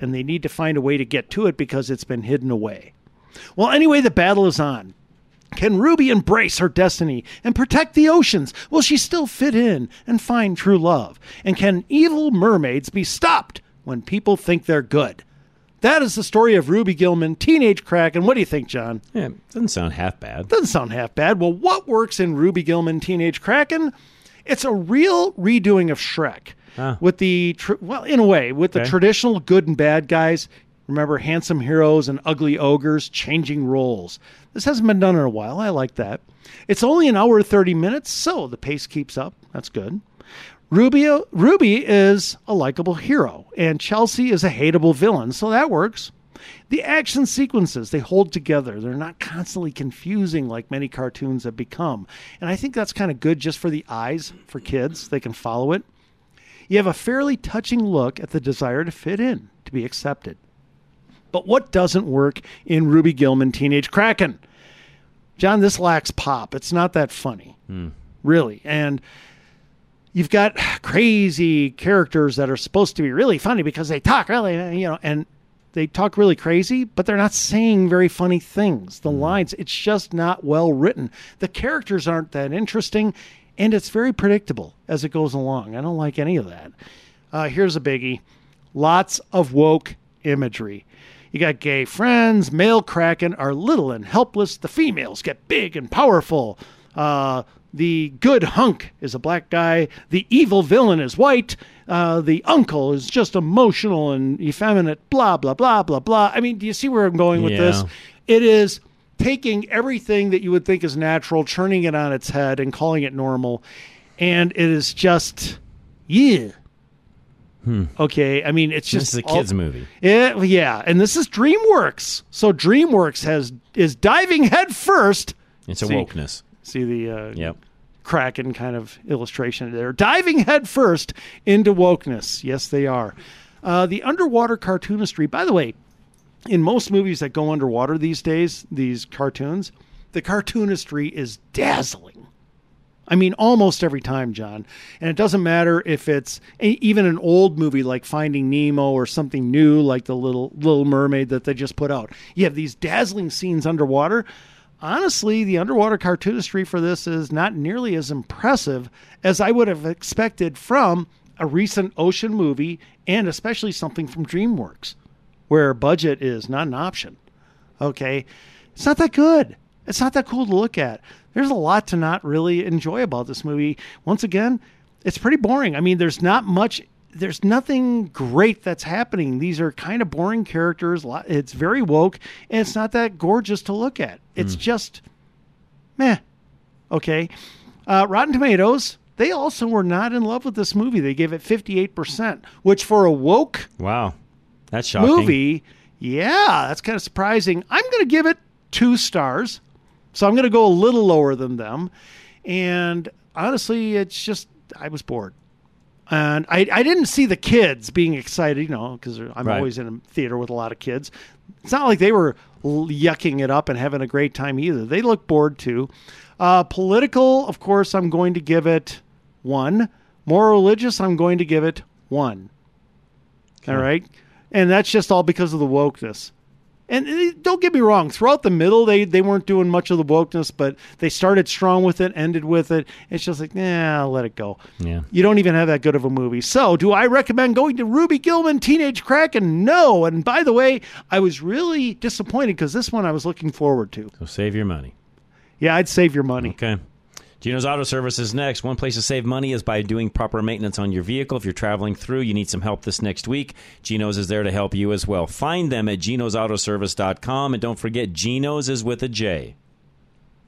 And they need to find a way to get to it because it's been hidden away. Well, anyway, the battle is on. Can Ruby embrace her destiny and protect the oceans? Will she still fit in and find true love? And can evil mermaids be stopped when people think they're good? That is the story of Ruby Gillman, Teenage Kraken. What do you think, John? Yeah, doesn't sound half bad. Doesn't sound half bad. Well, what works in Ruby Gillman, Teenage Kraken? It's a real redoing of Shrek. Ah. With the, tr- well, in a way, with the traditional good and bad guys. Remember, handsome heroes and ugly ogres changing roles. This hasn't been done in a while. I like that. It's only an hour and 30 minutes, so the pace keeps up. That's good. Ruby, Ruby is a likable hero, and Chelsea is a hateable villain, so that works. The action sequences, they hold together. They're not constantly confusing like many cartoons have become. And I think that's kind of good just for the eyes for kids. They can follow it. You have a fairly touching look at the desire to fit in, to be accepted. But what doesn't work in Ruby Gillman Teenage Kraken? John, this lacks pop. It's not that funny, really. And you've got crazy characters that are supposed to be really funny because they talk really, you know, and they talk really crazy, but they're not saying very funny things. The lines, it's just not well written. The characters aren't that interesting, and it's very predictable as it goes along. I don't like any of that. Uh, here's a biggie lots of woke imagery. You got gay friends, male kraken are little and helpless. The females get big and powerful. Uh, the good hunk is a black guy. The evil villain is white. Uh, the uncle is just emotional and effeminate. Blah blah blah blah blah. I mean, do you see where I'm going with this? It is taking everything that you would think is natural, turning it on its head, and calling it normal, and it is just yeah. Okay, I mean it's just This is a all- kids' movie. yeah, yeah, and this is DreamWorks. So DreamWorks has is diving headfirst. first. It's See- wokeness. See the uh, Yep. Kraken kind of illustration there. Diving headfirst into wokeness. Yes, they are. Uh, the underwater cartoonistry. By the way, in most movies that go underwater these days, these cartoons, the cartoonistry is dazzling. I mean, almost every time, John. And it doesn't matter if it's e- even an old movie like Finding Nemo or something new like the Little Little Mermaid that they just put out. You have these dazzling scenes underwater. Honestly, the underwater cartoonistry for this is not nearly as impressive as I would have expected from a recent ocean movie and especially something from DreamWorks, where budget is not an option. Okay. It's not that good. It's not that cool to look at. There's a lot to not really enjoy about this movie. Once again, it's pretty boring. I mean, there's not much there's nothing great that's happening. These are kind of boring characters. It's very woke and it's not that gorgeous to look at. It's just meh. Okay. Uh, Rotten Tomatoes, they also were not in love with this movie. They gave it 58%, which for a woke Wow. That's shocking. movie, yeah, that's kind of surprising. I'm going to give it two stars. So I'm going to go a little lower than them. And honestly, it's just, I was bored. And I, I didn't see the kids being excited, you know, because I'm Right. always in a theater with a lot of kids. It's not like they were yucking it up and having a great time either. They look bored too. Uh, political, of course, I'm going to give it one. More religious, I'm going to give it one. All right. And that's just all because of the wokeness. And uh, don't get me wrong, throughout the middle, they, they weren't doing much of the wokeness, but they started strong with it, ended with it. It's just like, nah, let it go. Yeah. You don't even have that good of a movie. So, do I recommend going to Ruby Gillman Teenage Kraken? No. And by the way, I was really disappointed because this one I was looking forward to. So save your money. Yeah, I'd save your money. Okay. Gino's Auto Service is next. One place to save money is by doing proper maintenance on your vehicle. If you're traveling through, you need some help this next week. Gino's is there to help you as well. Find them at genosautoservice.com. And don't forget, Gino's is with a J.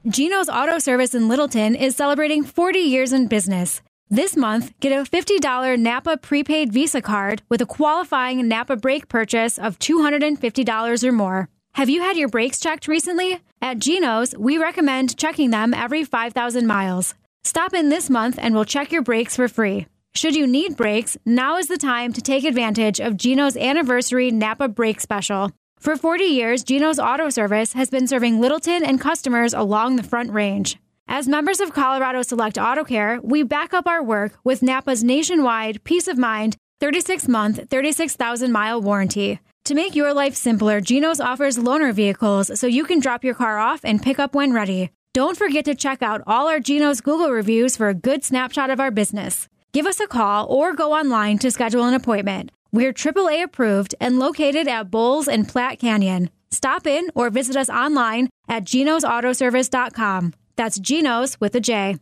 Gino's Auto Service in Littleton is celebrating 40 years in business. This month, get a $50 Napa prepaid Visa card with a qualifying Napa brake purchase of $250 or more. Have you had your brakes checked recently? At Gino's, we recommend checking them every 5,000 miles. Stop in this month and we'll check your brakes for free. Should you need brakes, now is the time to take advantage of Gino's anniversary Napa Brake Special. For 40 years, Gino's Auto Service has been serving Littleton and customers along the Front Range. As members of Colorado Select Auto Care, we back up our work with Napa's nationwide peace of mind 36 month, 36,000 mile warranty. To make your life simpler, Gino's offers loaner vehicles so you can drop your car off and pick up when ready. Don't forget to check out all our Gino's Google reviews for a good snapshot of our business. Give us a call or go online to schedule an appointment. We're AAA approved and located at Bowles and Platte Canyon. Stop in or visit us online at genosautoservice.com. That's Genos with a J.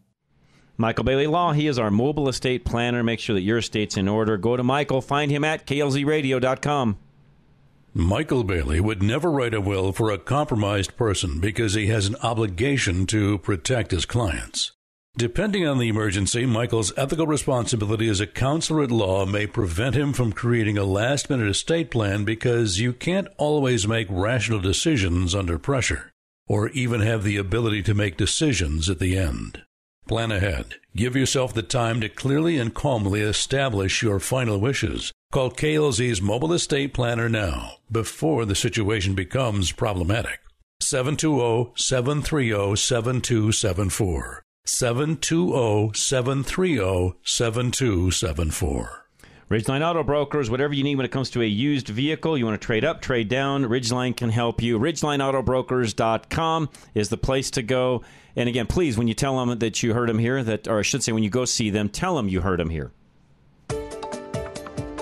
Michael Bailey Law, he is our mobile estate planner. Make sure that your estate's in order. Go to Michael, find him at klzradio.com. Michael Bailey would never write a will for a compromised person because he has an obligation to protect his clients. Depending on the emergency, Michael's ethical responsibility as a counselor at law may prevent him from creating a last minute estate plan because you can't always make rational decisions under pressure, or even have the ability to make decisions at the end. Plan ahead. Give yourself the time to clearly and calmly establish your final wishes. Call KLZ's mobile estate planner now, before the situation becomes problematic. 720 730 7274. 720 730 7274. Ridgeline Auto Brokers, whatever you need when it comes to a used vehicle, you want to trade up, trade down, Ridgeline can help you. RidgelineAutobrokers.com is the place to go. And again, please, when you tell them that you heard them here, that, or I should say, when you go see them, tell them you heard them here.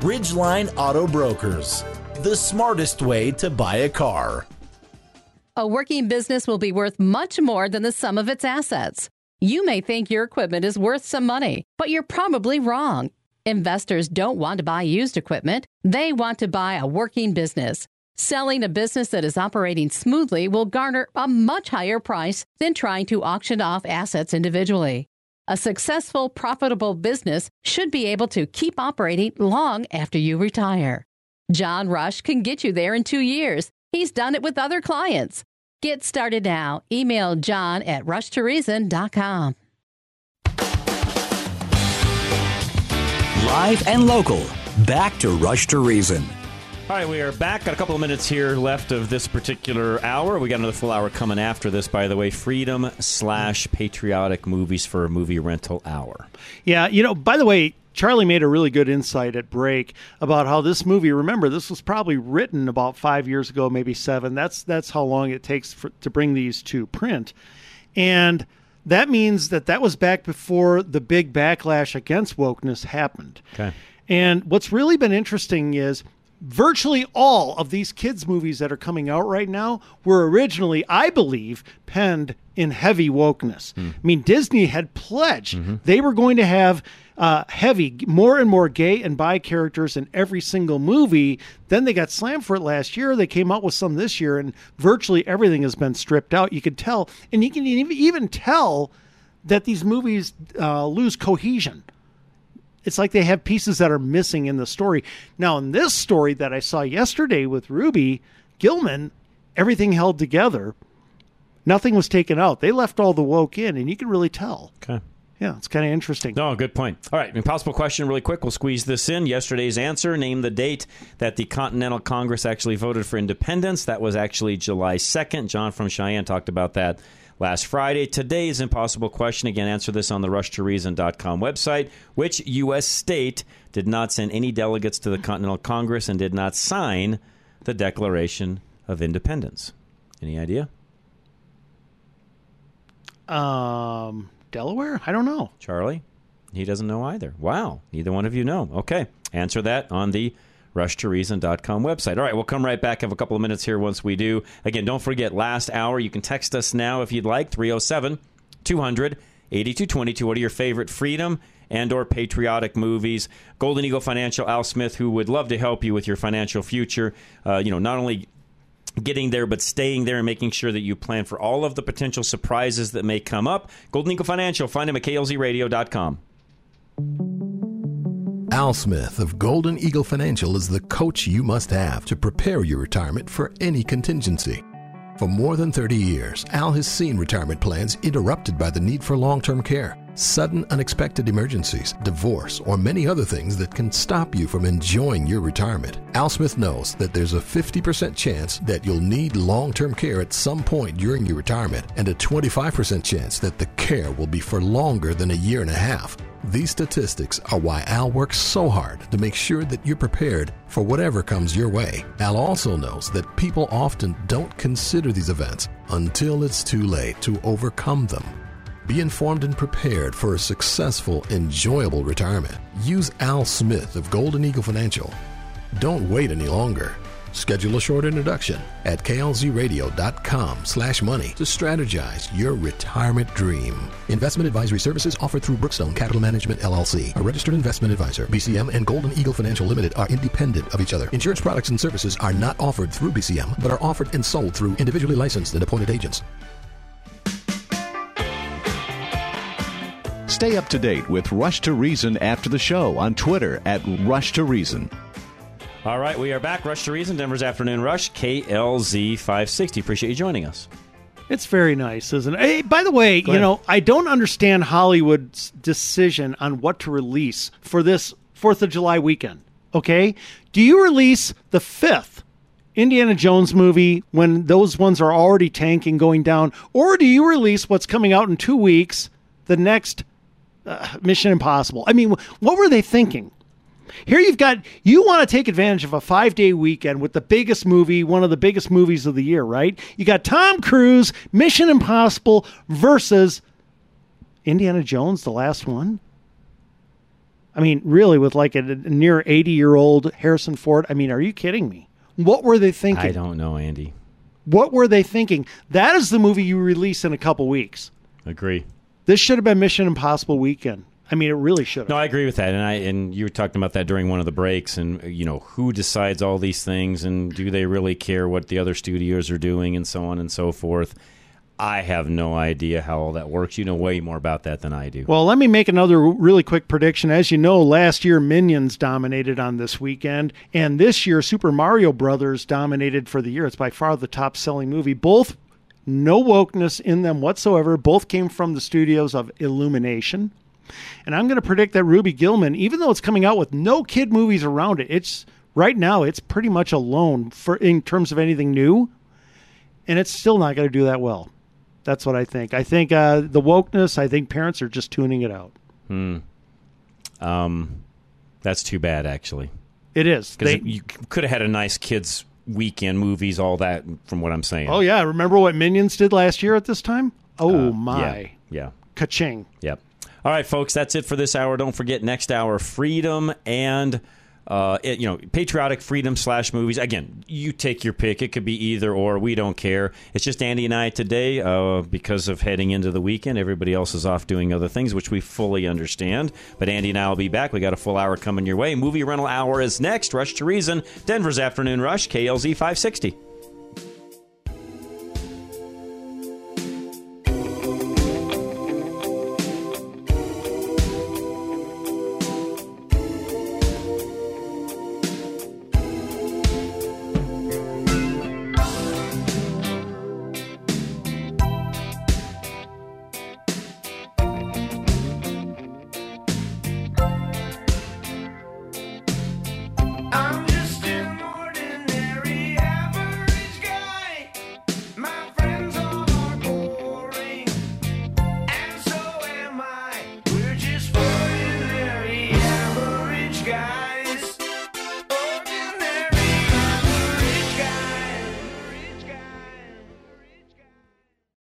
Ridgeline Auto Brokers, the smartest way to buy a car. A working business will be worth much more than the sum of its assets. You may think your equipment is worth some money, but you're probably wrong. Investors don't want to buy used equipment, they want to buy a working business. Selling a business that is operating smoothly will garner a much higher price than trying to auction off assets individually. A successful, profitable business should be able to keep operating long after you retire. John Rush can get you there in two years. He's done it with other clients. Get started now. Email john at rushtoreason.com. Live and local. Back to Rush to Reason. All right, we are back. Got a couple of minutes here left of this particular hour. We got another full hour coming after this, by the way. Freedom slash patriotic movies for a movie rental hour. Yeah, you know, by the way, Charlie made a really good insight at break about how this movie. Remember, this was probably written about five years ago, maybe seven. That's that's how long it takes for, to bring these to print, and that means that that was back before the big backlash against wokeness happened. Okay. And what's really been interesting is virtually all of these kids movies that are coming out right now were originally i believe penned in heavy wokeness. I mean disney had pledged they were going to have uh, heavy more and more gay and bi characters in every single movie. Then they got slammed for it last year. They came out with some this year and virtually everything has been stripped out. You could tell and you can even even tell that these movies uh, lose cohesion it's like they have pieces that are missing in the story. Now, in this story that I saw yesterday with Ruby Gillman, everything held together. Nothing was taken out. They left all the woke in, and you can really tell. Okay. Yeah, it's kind of interesting. No, good point. All right, impossible question, really quick. We'll squeeze this in. Yesterday's answer: name the date that the Continental Congress actually voted for independence. That was actually July second. John from Cheyenne talked about that last Friday. Today's impossible question. Again, answer this on the RushToReason.com website. Which U.S. state did not send any delegates to the Continental Congress and did not sign the Declaration of Independence? Any idea? Um, Delaware? I don't know. Charlie? He doesn't know either. Wow. Neither one of you know. Okay. Answer that on the rushtoreason.com website. All right, we'll come right back. Have a couple of minutes here once we do. Again, don't forget, last hour, you can text us now if you'd like, 307 200 8222. What are your favorite freedom and or patriotic movies? Golden Eagle Financial, Al Smith, who would love to help you with your financial future. Uh, you know, not only getting there, but staying there and making sure that you plan for all of the potential surprises that may come up. Golden Eagle Financial, find him at klzradio.com. Al Smith of Golden Eagle Financial is the coach you must have to prepare your retirement for any contingency. For more than 30 years, Al has seen retirement plans interrupted by the need for long term care, sudden unexpected emergencies, divorce, or many other things that can stop you from enjoying your retirement. Al Smith knows that there's a 50% chance that you'll need long term care at some point during your retirement, and a 25% chance that the care will be for longer than a year and a half. These statistics are why Al works so hard to make sure that you're prepared for whatever comes your way. Al also knows that people often don't consider these events until it's too late to overcome them. Be informed and prepared for a successful, enjoyable retirement. Use Al Smith of Golden Eagle Financial. Don't wait any longer. Schedule a short introduction at klzradio.com slash money to strategize your retirement dream. Investment advisory services offered through Brookstone Capital Management LLC, a registered investment advisor. BCM and Golden Eagle Financial Limited are independent of each other. Insurance products and services are not offered through BCM, but are offered and sold through individually licensed and appointed agents. Stay up to date with Rush to Reason after the show on Twitter at Rush to Reason. All right, we are back. Rush to Reason, Denver's Afternoon Rush, KLZ 560. Appreciate you joining us. It's very nice, isn't it? Hey, by the way, you know, I don't understand Hollywood's decision on what to release for this 4th of July weekend. Okay? Do you release the fifth Indiana Jones movie when those ones are already tanking going down? Or do you release what's coming out in two weeks, the next uh, Mission Impossible? I mean, what were they thinking? Here you've got you want to take advantage of a five day weekend with the biggest movie, one of the biggest movies of the year, right? You got Tom Cruise, Mission Impossible versus Indiana Jones, the last one. I mean, really, with like a, a near eighty year old Harrison Ford. I mean, are you kidding me? What were they thinking? I don't know, Andy. What were they thinking? That is the movie you release in a couple weeks. Agree. This should have been Mission Impossible weekend. I mean, it really should. No, I agree with that, and I and you were talking about that during one of the breaks, and uh, you know who decides all these things, and do they really care what the other studios are doing, and so on and so forth. I have no idea how all that works. You know way more about that than I do. Well, let me make another really quick prediction. As you know, last year Minions dominated on this weekend, and this year Super Mario Brothers dominated for the year. It's by far the top selling movie. Both no wokeness in them whatsoever. Both came from the studios of Illumination. And I'm going to predict that Ruby Gillman, even though it's coming out with no kid movies around it, it's right now it's pretty much alone for in terms of anything new, and it's still not going to do that well. That's what I think. I think uh, the wokeness. I think parents are just tuning it out. Hmm. Um, that's too bad, actually. It is. because you could have had a nice kids weekend movies, all that. From what I'm saying. Oh yeah, remember what Minions did last year at this time? Oh Uh, my, Yeah. yeah. ka-ching! Yep. All right, folks, that's it for this hour. Don't forget next hour, freedom and uh, it, you know patriotic freedom slash movies. Again, you take your pick. It could be either or. We don't care. It's just Andy and I today uh, because of heading into the weekend. Everybody else is off doing other things, which we fully understand. But Andy and I will be back. We got a full hour coming your way. Movie rental hour is next. Rush to Reason, Denver's afternoon rush, KLZ 560.